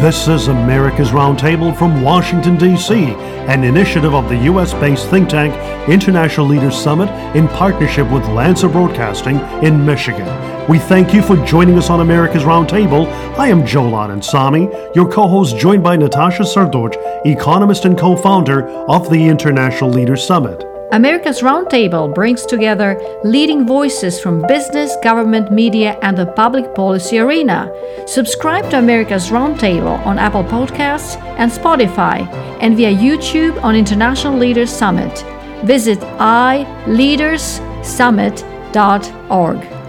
This is America's Roundtable from Washington, D.C., an initiative of the U.S. based think tank International Leaders Summit in partnership with Lanser Broadcasting in Michigan. We thank you for joining us on America's Roundtable. I am Joel Anand Samy, your co host, joined by Natasha Srdoc, economist and co founder of the International Leaders Summit. America's Roundtable brings together leading voices from business, government, media, and the public policy arena. Subscribe to America's Roundtable on Apple Podcasts and Spotify, and via YouTube on International Leaders Summit. Visit ileaderssummit.org.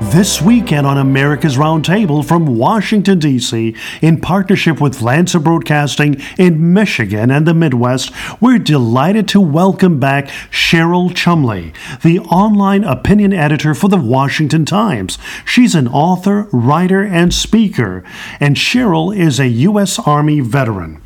This weekend on America's Roundtable from Washington, D.C., in partnership with Lanser Broadcasting in Michigan and the Midwest, we're delighted to welcome back Cheryl Chumley, the online opinion editor for the Washington Times. She's an author, writer, and speaker, and Cheryl is a U.S. Army veteran.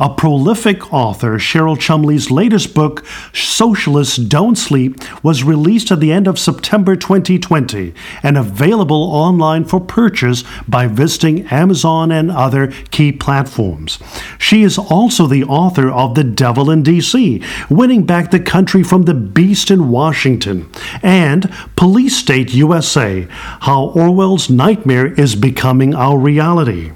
A prolific author, Cheryl Chumley's latest book, Socialists Don't Sleep, was released at the end of September 2020 and available online for purchase by visiting Amazon and other key platforms. She is also the author of The Devil in D.C., Winning Back the Country from the Beast in Washington, and Police State USA How Orwell's Nightmare is Becoming Our Reality.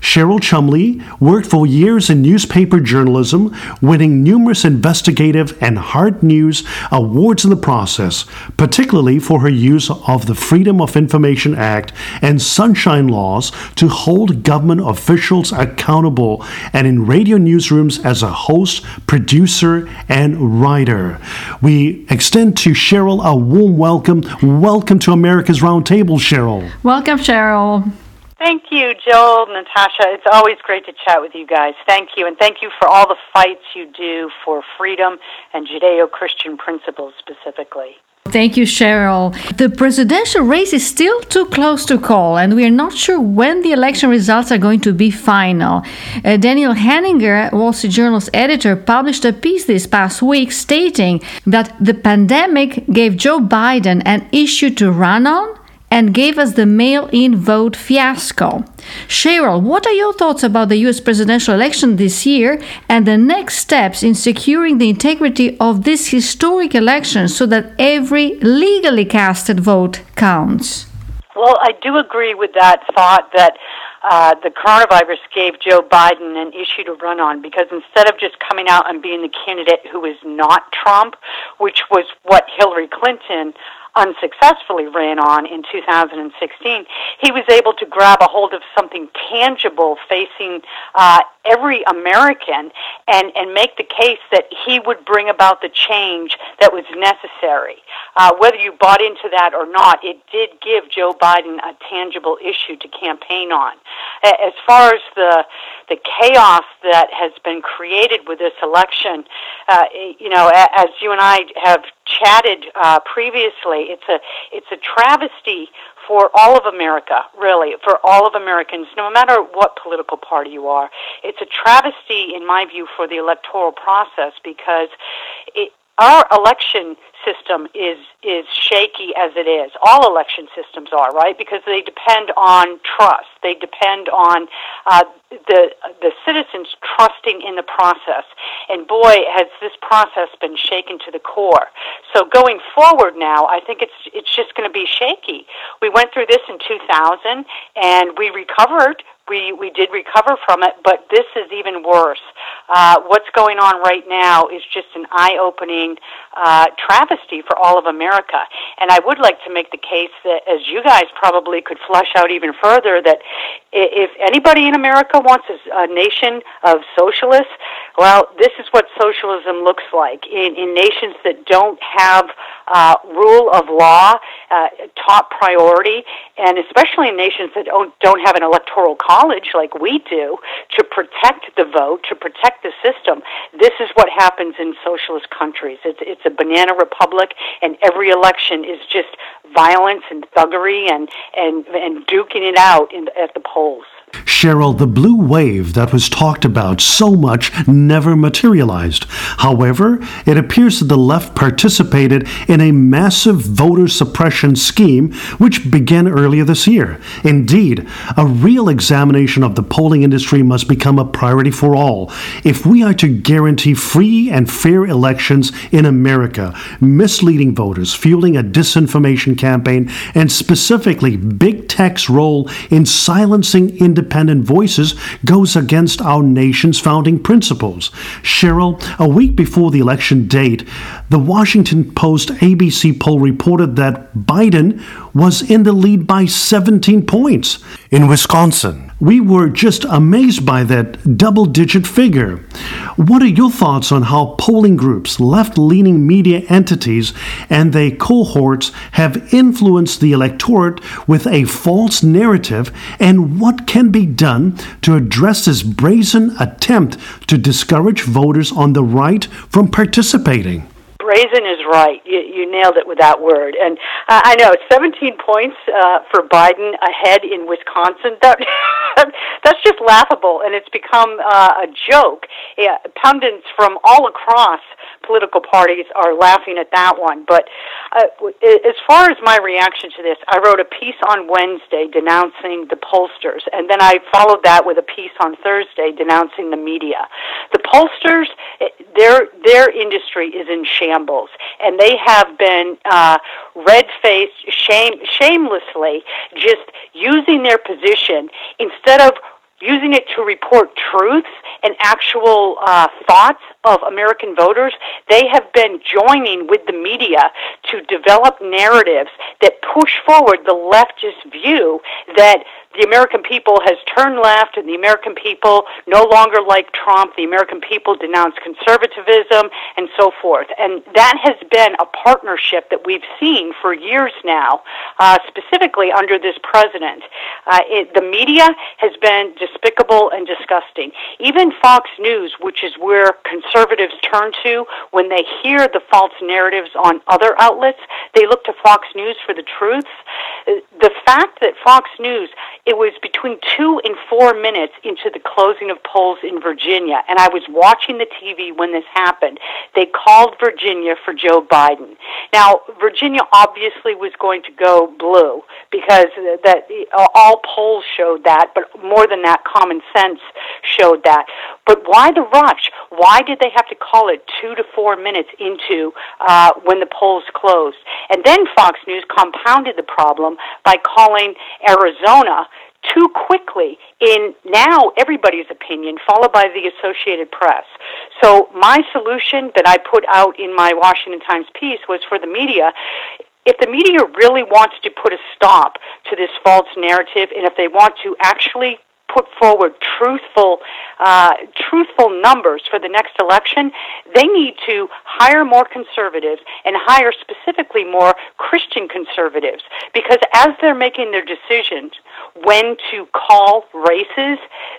Cheryl Chumley worked for years in newspaper journalism, winning numerous investigative and hard news awards in the process, particularly for her use of the Freedom of Information Act and sunshine laws to hold government officials accountable, and in radio newsrooms as a host, producer, and writer. We extend to Cheryl a warm welcome. Welcome to America's Roundtable, Cheryl. Welcome, Cheryl. Thank you, Joel, Natasha. It's always great to chat with you guys. Thank you, and thank you for all the fights you do for freedom and Judeo Christian principles specifically. Thank you, Cheryl. The presidential race is still too close to call, and we are not sure when the election results are going to be final. Uh, Daniel Henninger, Wall Street Journal's editor, published a piece this past week stating that the pandemic gave Joe Biden an issue to run on and gave us the mail in vote fiasco. Cheryl, what are your thoughts about the US presidential election this year and the next steps in securing the integrity of this historic election so that every legally casted vote counts? Well, I do agree with that thought that uh, the coronavirus gave Joe Biden an issue to run on because instead of just coming out and being the candidate who is not Trump, which was what Hillary Clinton unsuccessfully ran on in 2016, he was able to grab a hold of something tangible facing uh, every American and, and make the case that he would bring about the change that was necessary. Uh, whether you bought into that or not, it did give Joe Biden a tangible issue to campaign on. As far as the the chaos that has been created with this election, uh, you know, as you and I have chatted uh, previously, it's a it's a travesty for all of America, really, for all of Americans, no matter what political party you are. It's a travesty, in my view, for the electoral process because it, our election system is is shaky as it is. All election systems are right because they depend on trust. They depend on uh, the the citizens trusting in the process. And boy, has this process been shaken to the core. So going forward now, I think it's it's just going to be shaky. We went through this in 2000 and we recovered we we did recover from it, but this is even worse. Uh, what's going on right now is just an eye-opening uh, travesty for all of America. And I would like to make the case that, as you guys probably could flush out even further, that if anybody in America wants a, nation of socialists, well, this is what socialism looks like in, in nations that don't have uh, rule of law uh, top priority, and especially in nations that don't, don't have an electoral college like we do to protect the vote, to protect the system. This is what happens in socialist countries. It's, it's a banana republic, and every election is just violence and thuggery and, and, and duking it out in, at the polls whole Cheryl, the blue wave that was talked about so much never materialized. However, it appears that the left participated in a massive voter suppression scheme which began earlier this year. Indeed, a real examination of the polling industry must become a priority for all if we are to guarantee free and fair elections in America. Misleading voters, fueling a disinformation campaign, and specifically big tech's role in silencing independent voices goes against our nation's founding principles. Cheryl, a week before the election date, the Washington Post ABC poll reported that Biden was in the lead by 17 points. In Wisconsin, we were just amazed by that double digit figure. What are your thoughts on how polling groups, left leaning media entities, and their cohorts have influenced the electorate with a false narrative, and what can be done to address this brazen attempt to discourage voters on the right from participating? Brazen is right. You, you nailed it with that word. And uh, I know 17 points uh, for Biden ahead in Wisconsin. That that's just laughable, and it's become uh, a joke. Yeah, pundits from all across political parties are laughing at that one. But uh, as far as my reaction to this, I wrote a piece on Wednesday denouncing the pollsters, and then I followed that with a piece on Thursday denouncing the media. The pollsters, eh, their their industry is in shambles, and they have been uh, red-faced, shame shamelessly just using their position instead of using it to report truths and actual uh, thoughts of American voters, they have been joining with the media to develop narratives that push forward the leftist view that the American people has turned left and the American people no longer like Trump. The American people denounce conservatism and so forth. And that has been a partnership that we've seen for years now, uh, specifically under this president. Uh, it, the media has been despicable and disgusting. Even Fox News, which is where conservatives turn to when they hear the false narratives on other outlets, they look to Fox News for the truths. Uh, the fact that Fox News it was between two and four minutes into the closing of polls in Virginia, and I was watching the TV when this happened. They called Virginia for Joe Biden. Now, Virginia obviously was going to go blue because that all polls showed that, but more than that, common sense showed that. But why the rush? Why did they have to call it two to four minutes into uh, when the polls closed? And then Fox News compounded the problem by calling Arizona too quickly in now everybody's opinion, followed by the Associated Press. So my solution that I put out in my Washington Times piece was for the media if the media really wants to put a stop to this false narrative and if they want to actually put forward truthful, uh, truthful numbers for the next election, they need to hire more conservatives and hire specifically more Christian conservatives. Because as they're making their decisions when to call races,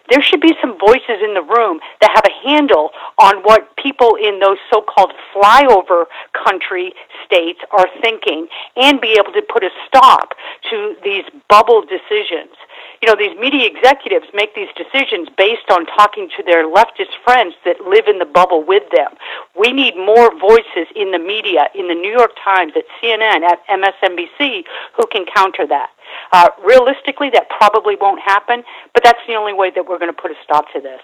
there should be some voices in the room that have a handle on what people in those so-called flyover country states are thinking and be able to put a stop to these bubble decisions you know, these media executives make these decisions based on talking to their leftist friends that live in the bubble with them. We need more voices in the media, in the New York Times, at CNN, at MSNBC, who can counter that. Uh, realistically, that probably won't happen, but that's the only way that we're going to put a stop to this.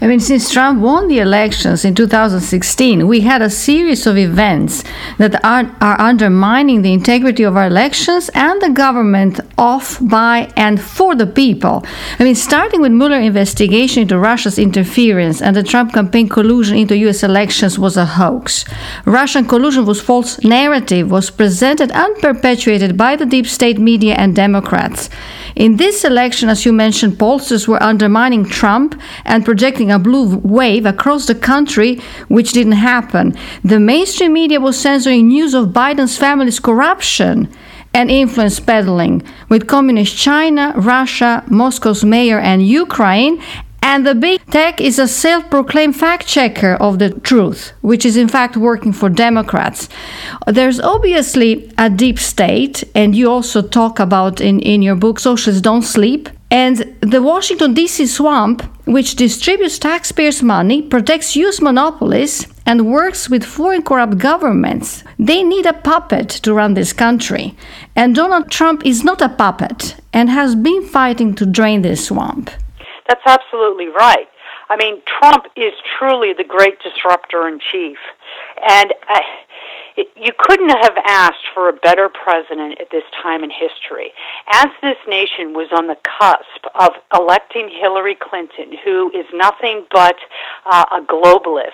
I mean, since Trump won the elections in 2016, we had a series of events that are, are undermining the integrity of our elections and the government of, by, and for the people. I mean, starting with Mueller investigation into Russia's interference and the Trump campaign collusion into U.S. elections was a hoax. Russian collusion was false narrative was presented and perpetuated by the deep state media and Democrats. In this election, as you mentioned, pollsters were undermining Trump and projecting a blue wave across the country, which didn't happen. The mainstream media was censoring news of Biden's family's corruption and influence peddling with communist China, Russia, Moscow's mayor, and Ukraine, and the big tech is a self proclaimed fact checker of the truth, which is in fact working for Democrats. There's obviously a deep state, and you also talk about in, in your book, Socialists Don't Sleep, And the Washington, D.C. swamp, which distributes taxpayers' money, protects U.S. monopolies, and works with foreign corrupt governments, they need a puppet to run this country. And Donald Trump is not a puppet and has been fighting to drain this swamp. That's absolutely right. I mean, Trump is truly the great disruptor in chief. And. Uh, you couldn't have asked for a better president at this time in history. As this nation was on the cusp of electing Hillary Clinton, who is nothing but uh, a globalist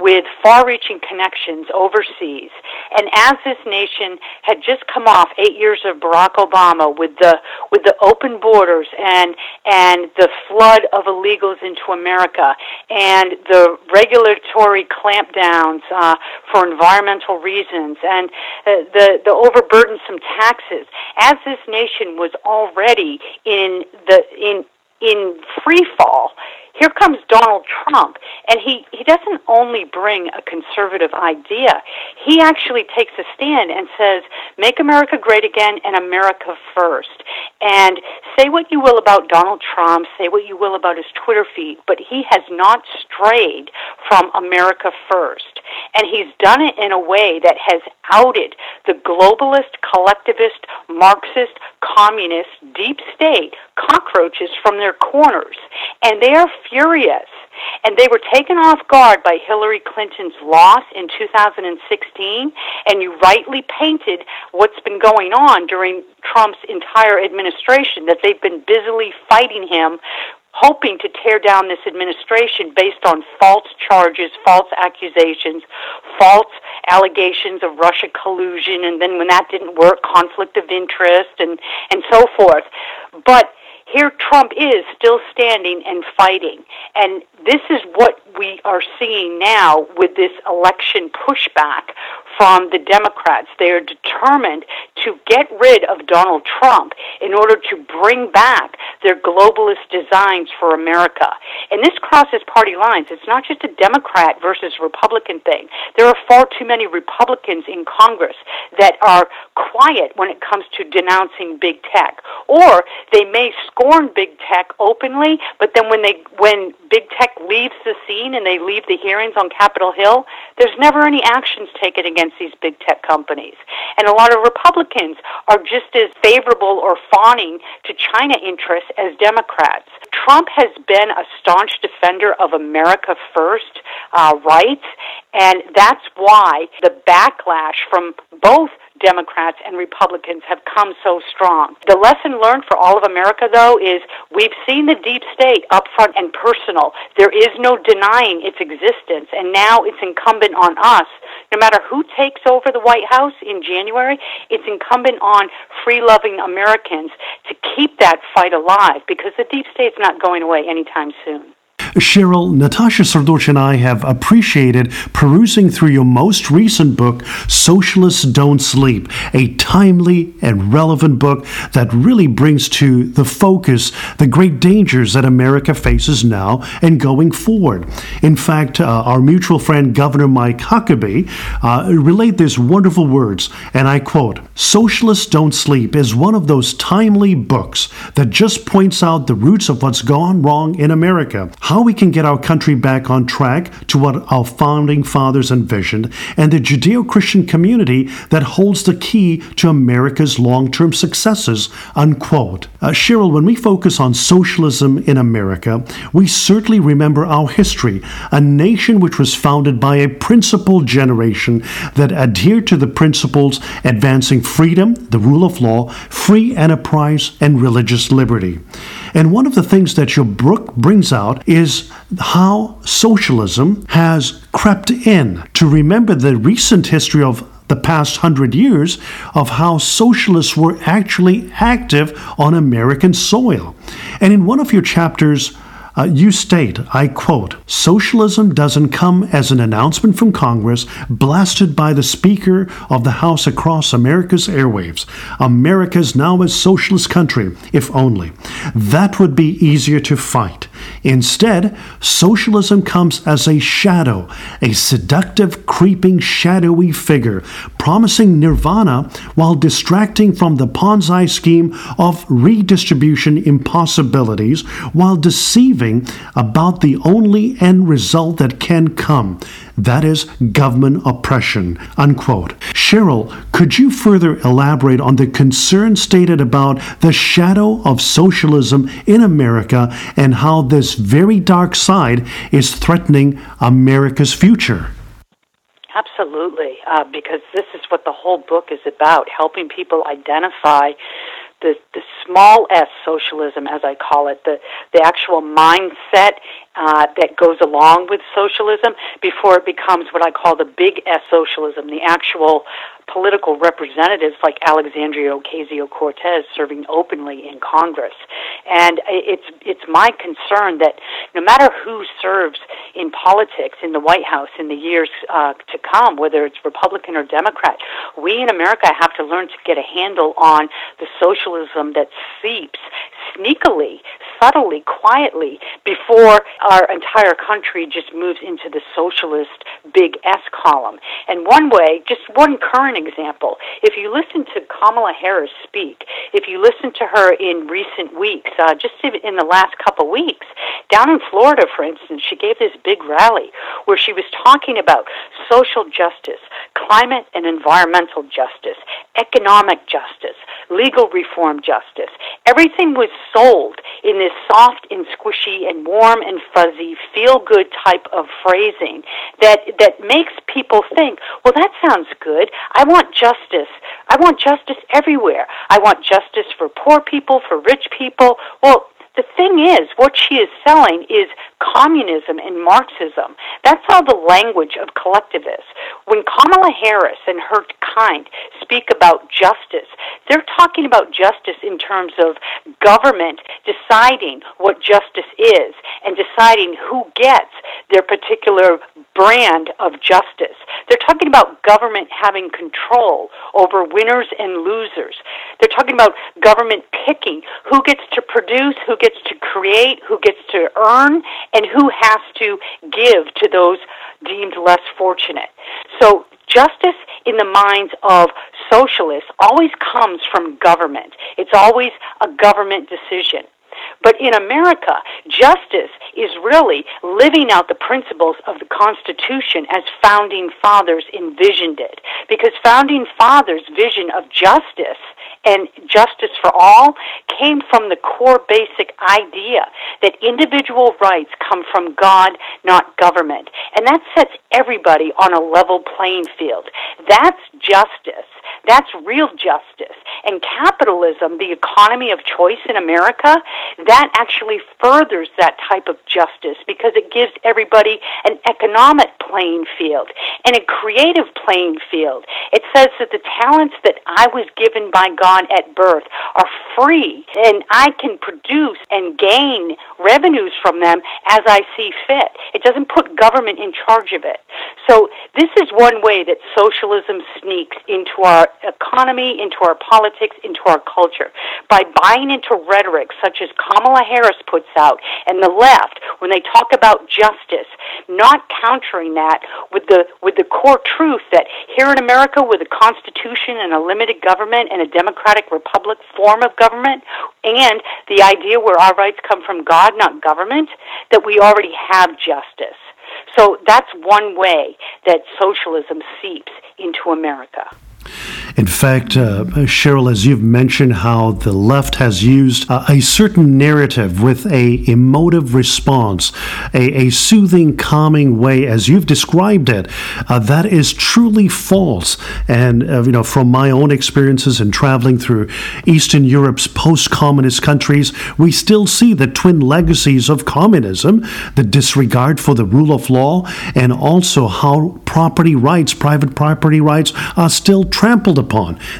with far-reaching connections overseas, and as this nation had just come off eight years of Barack Obama with the with the open borders and and the flood of illegals into America and the regulatory clampdowns uh, for environmental reasons and uh, the the overburdensome taxes, as this nation was already in the in in free fall here comes Donald Trump, and he, he doesn't only bring a conservative idea, he actually takes a stand and says, Make America great again and America first. And say what you will about Donald Trump, say what you will about his Twitter feed, but he has not strayed from America first. And he's done it in a way that has outed the globalist, collectivist, Marxist, communist, deep state cockroaches from their corners. And they are furious. And they were taken off guard by Hillary Clinton's loss in 2016. And you rightly painted what's been going on during Trump's entire administration, that they've been busily fighting him hoping to tear down this administration based on false charges, false accusations, false allegations of Russia collusion, and then when that didn't work, conflict of interest, and, and so forth. But here Trump is still standing and fighting. And this is what we are seeing now with this election pushback from the Democrats. They are determined to get rid of Donald Trump in order to bring back their globalist designs for America. And this crosses party lines. It's not just a Democrat versus Republican thing. There are far too many Republicans in Congress that are quiet when it comes to denouncing big tech. Or they may scorn big tech openly, but then when they when big tech leaves the scene and they leave the hearings on Capitol Hill, there's never any actions taken against these big tech companies. And a lot of Republicans are just as favorable or fawning to China interests as Democrats. Trump has been a staunch defender of America First uh, rights, and that's why the backlash from both Democrats and Republicans have come so strong. The lesson learned for all of America, though, is we've seen the deep state up front and personal. There is no denying its existence, and now it's incumbent on us, no matter who takes over the White House in January, it's incumbent on free loving Americans to keep that fight alive because the deep state's not going away anytime soon. Cheryl, Natasha Srdoc and I have appreciated perusing through your most recent book, Socialists Don't Sleep, a timely and relevant book that really brings to the focus the great dangers that America faces now and going forward. In fact, uh, our mutual friend Governor Mike Huckabee uh, relayed these wonderful words, and I quote Socialists Don't Sleep is one of those timely books that just points out the roots of what's gone wrong in America. How we can get our country back on track to what our founding fathers envisioned and the Judeo Christian community that holds the key to America's long term successes. Unquote. Uh, Cheryl, when we focus on socialism in America, we certainly remember our history, a nation which was founded by a principled generation that adhered to the principles advancing freedom, the rule of law, free enterprise, and religious liberty. And one of the things that your book brings out is how socialism has crept in. To remember the recent history of the past hundred years of how socialists were actually active on American soil. And in one of your chapters, uh, you state, I quote, Socialism doesn't come as an announcement from Congress blasted by the Speaker of the House across America's airwaves. America's now a socialist country, if only. That would be easier to fight. Instead, socialism comes as a shadow, a seductive, creeping, shadowy figure, promising nirvana while distracting from the Ponzi scheme of redistribution impossibilities while deceiving about the only end result that can come that is government oppression. Unquote. Cheryl, could you further elaborate on the concern stated about the shadow of socialism in America and how this very dark side is threatening America's future? Absolutely, uh, because this is what the whole book is about helping people identify the, the small s socialism, as I call it, the, the actual mindset uh, that goes along with socialism before it becomes what I call the big S socialism, the actual political representatives like Alexandria Ocasio Cortez serving openly in Congress. And it's it's my concern that no matter who serves in politics in the White House in the years uh, to come, whether it's Republican or Democrat, we in America have to learn to get a handle on the socialism that seeps sneakily, subtly, quietly before our entire country just moves into the socialist big S column. And one way, just one current example, if you listen to Kamala Harris speak, if you listen to her in recent weeks, uh, just in the last couple weeks, down in Florida, for instance, she gave this big rally where she was talking about social justice, climate and environmental justice, economic justice, legal reform justice. Everything was sold in this soft and squishy and warm and fuzzy, feel good type of phrasing that, that makes people think, well, that sounds good. I want justice. I want justice everywhere. I want justice for poor people, for rich people. Well, the thing is, what she is selling is communism and Marxism. That's all the language of collectivists. When Kamala Harris and her kind speak about justice, they're talking about justice in terms of government deciding what justice is and deciding who gets their particular brand of justice. They're talking about government having control over winners and losers. They're talking about government picking who gets to produce, who gets to create, who gets to earn, and who has to give to those deemed less fortunate. So justice in the minds of socialists always comes from government. It's always a government decision. But in America, justice is really living out the principles of the Constitution as founding fathers envisioned it. Because founding fathers' vision of justice and justice for all came from the core basic idea that individual rights come from God, not government. And that sets everybody on a level playing field. That's justice. That's real justice. And capitalism, the economy of choice in America, that actually furthers that type of justice because it gives everybody an economic playing field and a creative playing field. It says that the talents that I was given by God at birth are free and I can produce and gain revenues from them as I see fit. It doesn't put government in charge of it. So this is one way that socialism sneaks into our economy, into our politics, into our culture. By buying into rhetoric such as Kamala Harris puts out and the left when they talk about justice, not countering that with the with the core truth that here in America with a constitution and a limited government and a democratic republic form of government and the idea where our rights come from God, not government, that we already have justice. So that's one way that socialism seeps into America. In fact, uh, Cheryl, as you've mentioned, how the left has used uh, a certain narrative with a emotive response, a, a soothing, calming way, as you've described it, uh, that is truly false. And uh, you know, from my own experiences in traveling through Eastern Europe's post-communist countries, we still see the twin legacies of communism: the disregard for the rule of law, and also how property rights, private property rights, are still trampled upon.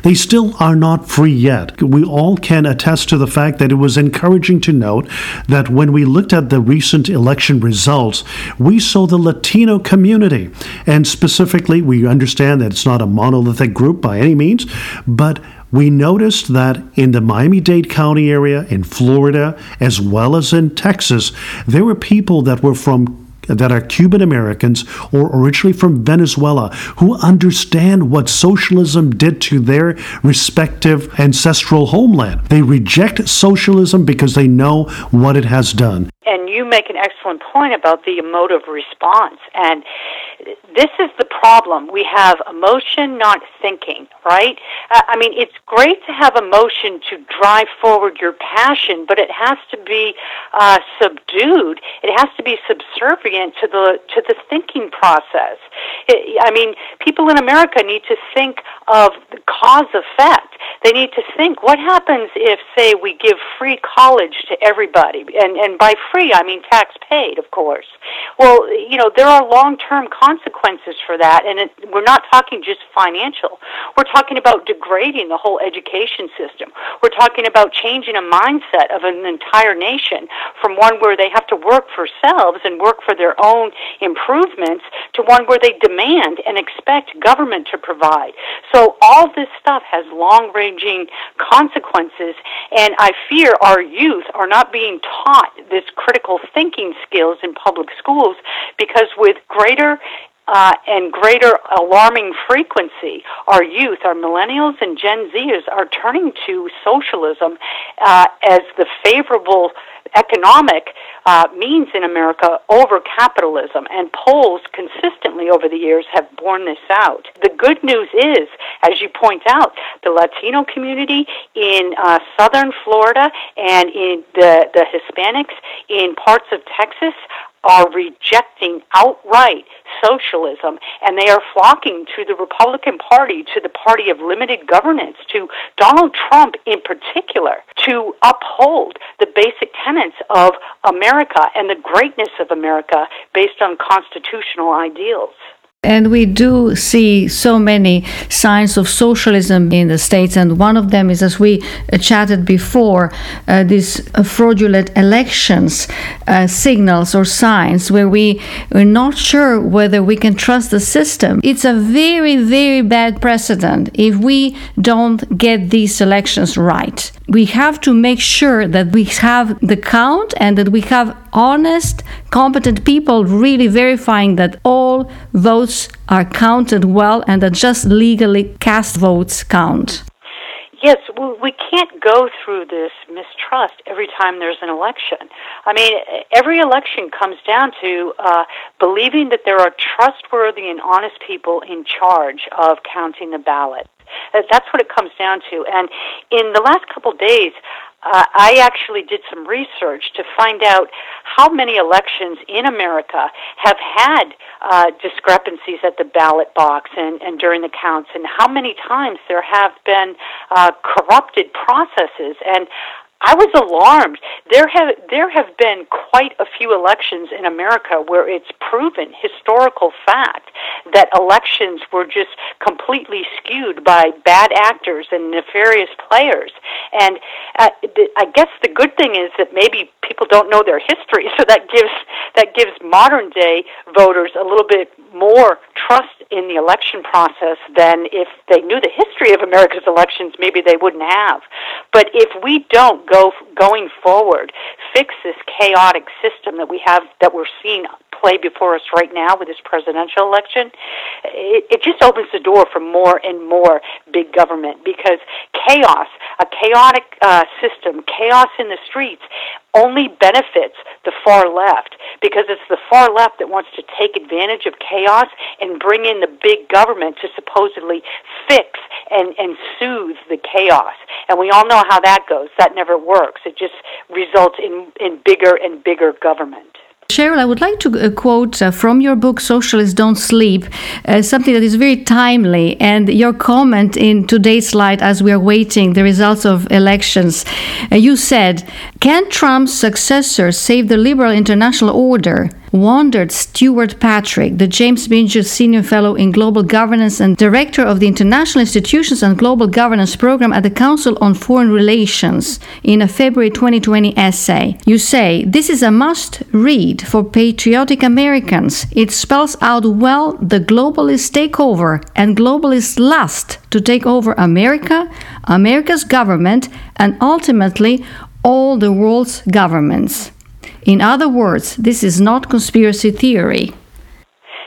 They still are not free yet. We all can attest to the fact that it was encouraging to note that when we looked at the recent election results, we saw the Latino community. And specifically, we understand that it's not a monolithic group by any means, but we noticed that in the Miami Dade County area, in Florida, as well as in Texas, there were people that were from that are Cuban Americans or originally from Venezuela who understand what socialism did to their respective ancestral homeland. They reject socialism because they know what it has done. And you make an excellent point about the emotive response. And this is the problem. We have emotion, not thinking, right? Uh, I mean, it's great to have emotion to drive forward your passion, but it has to be uh, subdued. It has to be subservient to the to the thinking process. It, I mean, people in America need to think of cause effect. They need to think what happens if, say, we give free college to everybody, and and by free I mean tax paid, of course. Well, you know, there are long term consequences for that, and it, we're not talking just financial. We're talking about degrading the whole education system. We're talking about changing a mindset of an entire nation from one where they have to work for themselves and work for their own improvements to one where they demand and expect government to provide. So all this stuff has long ranging consequences, and I fear our youth are not being taught this critical thinking skills in public schools because with greater uh, and greater alarming frequency, our youth, our millennials and Gen Zers are turning to socialism uh, as the favorable economic uh, means in America over capitalism, and polls consistently over the years have borne this out. The good news is, as you point out, the Latino community in uh, southern Florida and in the, the Hispanics in parts of Texas are rejecting outright socialism and they are flocking to the Republican Party, to the party of limited governance, to Donald Trump in particular, to uphold the basic tenets of America and the greatness of America based on constitutional ideals. And we do see so many signs of socialism in the States. And one of them is, as we chatted before, uh, these fraudulent elections uh, signals or signs where we are not sure whether we can trust the system. It's a very, very bad precedent if we don't get these elections right. We have to make sure that we have the count and that we have honest, competent people really verifying that all votes are counted well and that just legally cast votes count. Yes, we can't go through this mistrust every time there's an election. I mean, every election comes down to uh, believing that there are trustworthy and honest people in charge of counting the ballots. That's what it comes down to. And in the last couple of days, uh, I actually did some research to find out how many elections in America have had uh, discrepancies at the ballot box and, and during the counts, and how many times there have been uh, corrupted processes. And I was alarmed. There have there have been quite a few elections in America where it's proven historical fact that elections were just completely skewed by bad actors and nefarious players. And uh, I guess the good thing is that maybe people don't know their history, so that gives that gives modern day voters a little bit more trust in the election process than if they knew the history of America's elections, maybe they wouldn't have. But if we don't go going forward fix this chaotic system that we have that we're seeing play before us right now with this presidential election, it, it just opens the door for more and more big government because chaos, a chaotic uh, system, chaos in the streets, only benefits the far left because it's the far left that wants to take advantage of chaos and bring in the big government to supposedly fix and, and soothe the chaos. And we all know how that goes. That never works. It just results in, in bigger and bigger government. Cheryl, I would like to uh, quote uh, from your book, Socialists Don't Sleep, uh, something that is very timely. And your comment in today's slide, as we are waiting the results of elections, uh, you said, Can Trump's successor save the liberal international order? Wondered Stuart Patrick, the James Binger Senior Fellow in Global Governance and Director of the International Institutions and Global Governance Program at the Council on Foreign Relations, in a February 2020 essay. You say, This is a must read for patriotic Americans. It spells out well the globalist takeover and globalist lust to take over America, America's government, and ultimately all the world's governments. In other words, this is not conspiracy theory.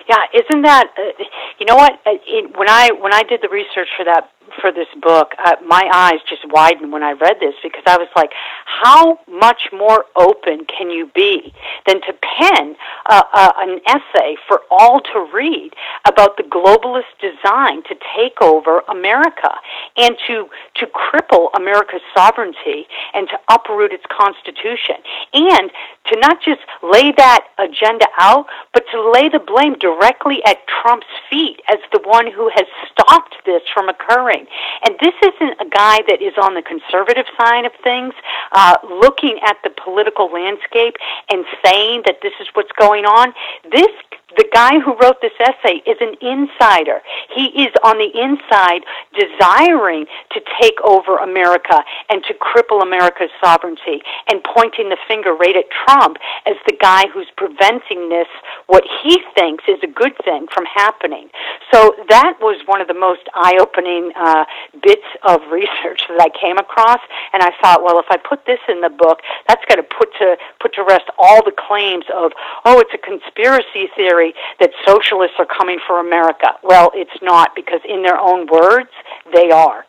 Yeah, isn't that? Uh, you know what? Uh, it, when I when I did the research for that for this book, my eyes just widened when I read this because I was like, how much more open can you be than to pen uh, uh, an essay for all to read about the globalist design to take over America and to to cripple America's sovereignty and to uproot its constitution and to not just lay that agenda out, but to lay the blame directly at Trump's feet as the one who has stopped this from occurring. And this isn't a guy that is on the conservative side of things, uh, looking at the political landscape and saying that this is what's going on. This the guy who wrote this essay is an insider. He is on the inside desiring to take over America and to cripple America's sovereignty and pointing the finger right at Trump as the guy who's preventing this, what he thinks is a good thing, from happening. So that was one of the most eye opening uh, bits of research that I came across. And I thought, well, if I put this in the book, that's going to put to, put to rest all the claims of, oh, it's a conspiracy theory that socialists are coming for America. Well, it's not because, in their own words, they are.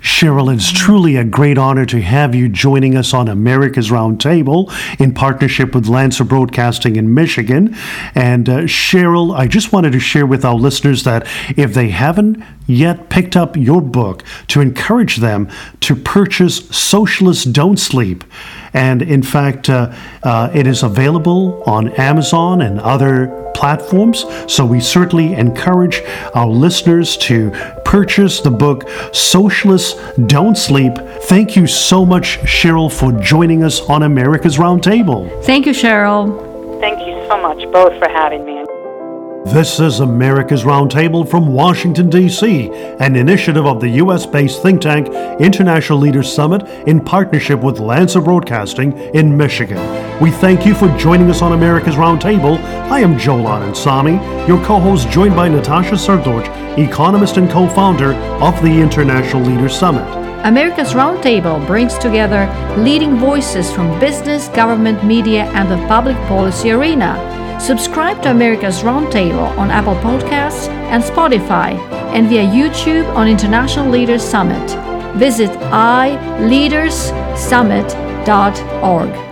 Cheryl, it's truly a great honor to have you joining us on America's Roundtable in partnership with Lanser Broadcasting in Michigan. And uh, Cheryl, I just wanted to share with our listeners that if they haven't yet picked up your book, to encourage them to purchase Socialists Don't Sleep. And in fact, uh, uh, it is available on Amazon and other platforms. So we certainly encourage our listeners to purchase the book Socialists Don't Sleep. Thank you so much, Cheryl, for joining us on America's Roundtable. Thank you, Cheryl. Thank you so much, both, for having me. This is America's Roundtable from Washington, D.C., an initiative of the U.S. based think tank International Leaders Summit in partnership with Lanser Broadcasting in Michigan. We thank you for joining us on America's Roundtable. I am Joel Anand your co host, joined by Natasha Srdoc, economist and co founder of the International Leaders Summit. America's Roundtable brings together leading voices from business, government, media, and the public policy arena. Subscribe to America's Roundtable on Apple Podcasts and Spotify, and via YouTube on International Leaders Summit. Visit ileaderssummit.org.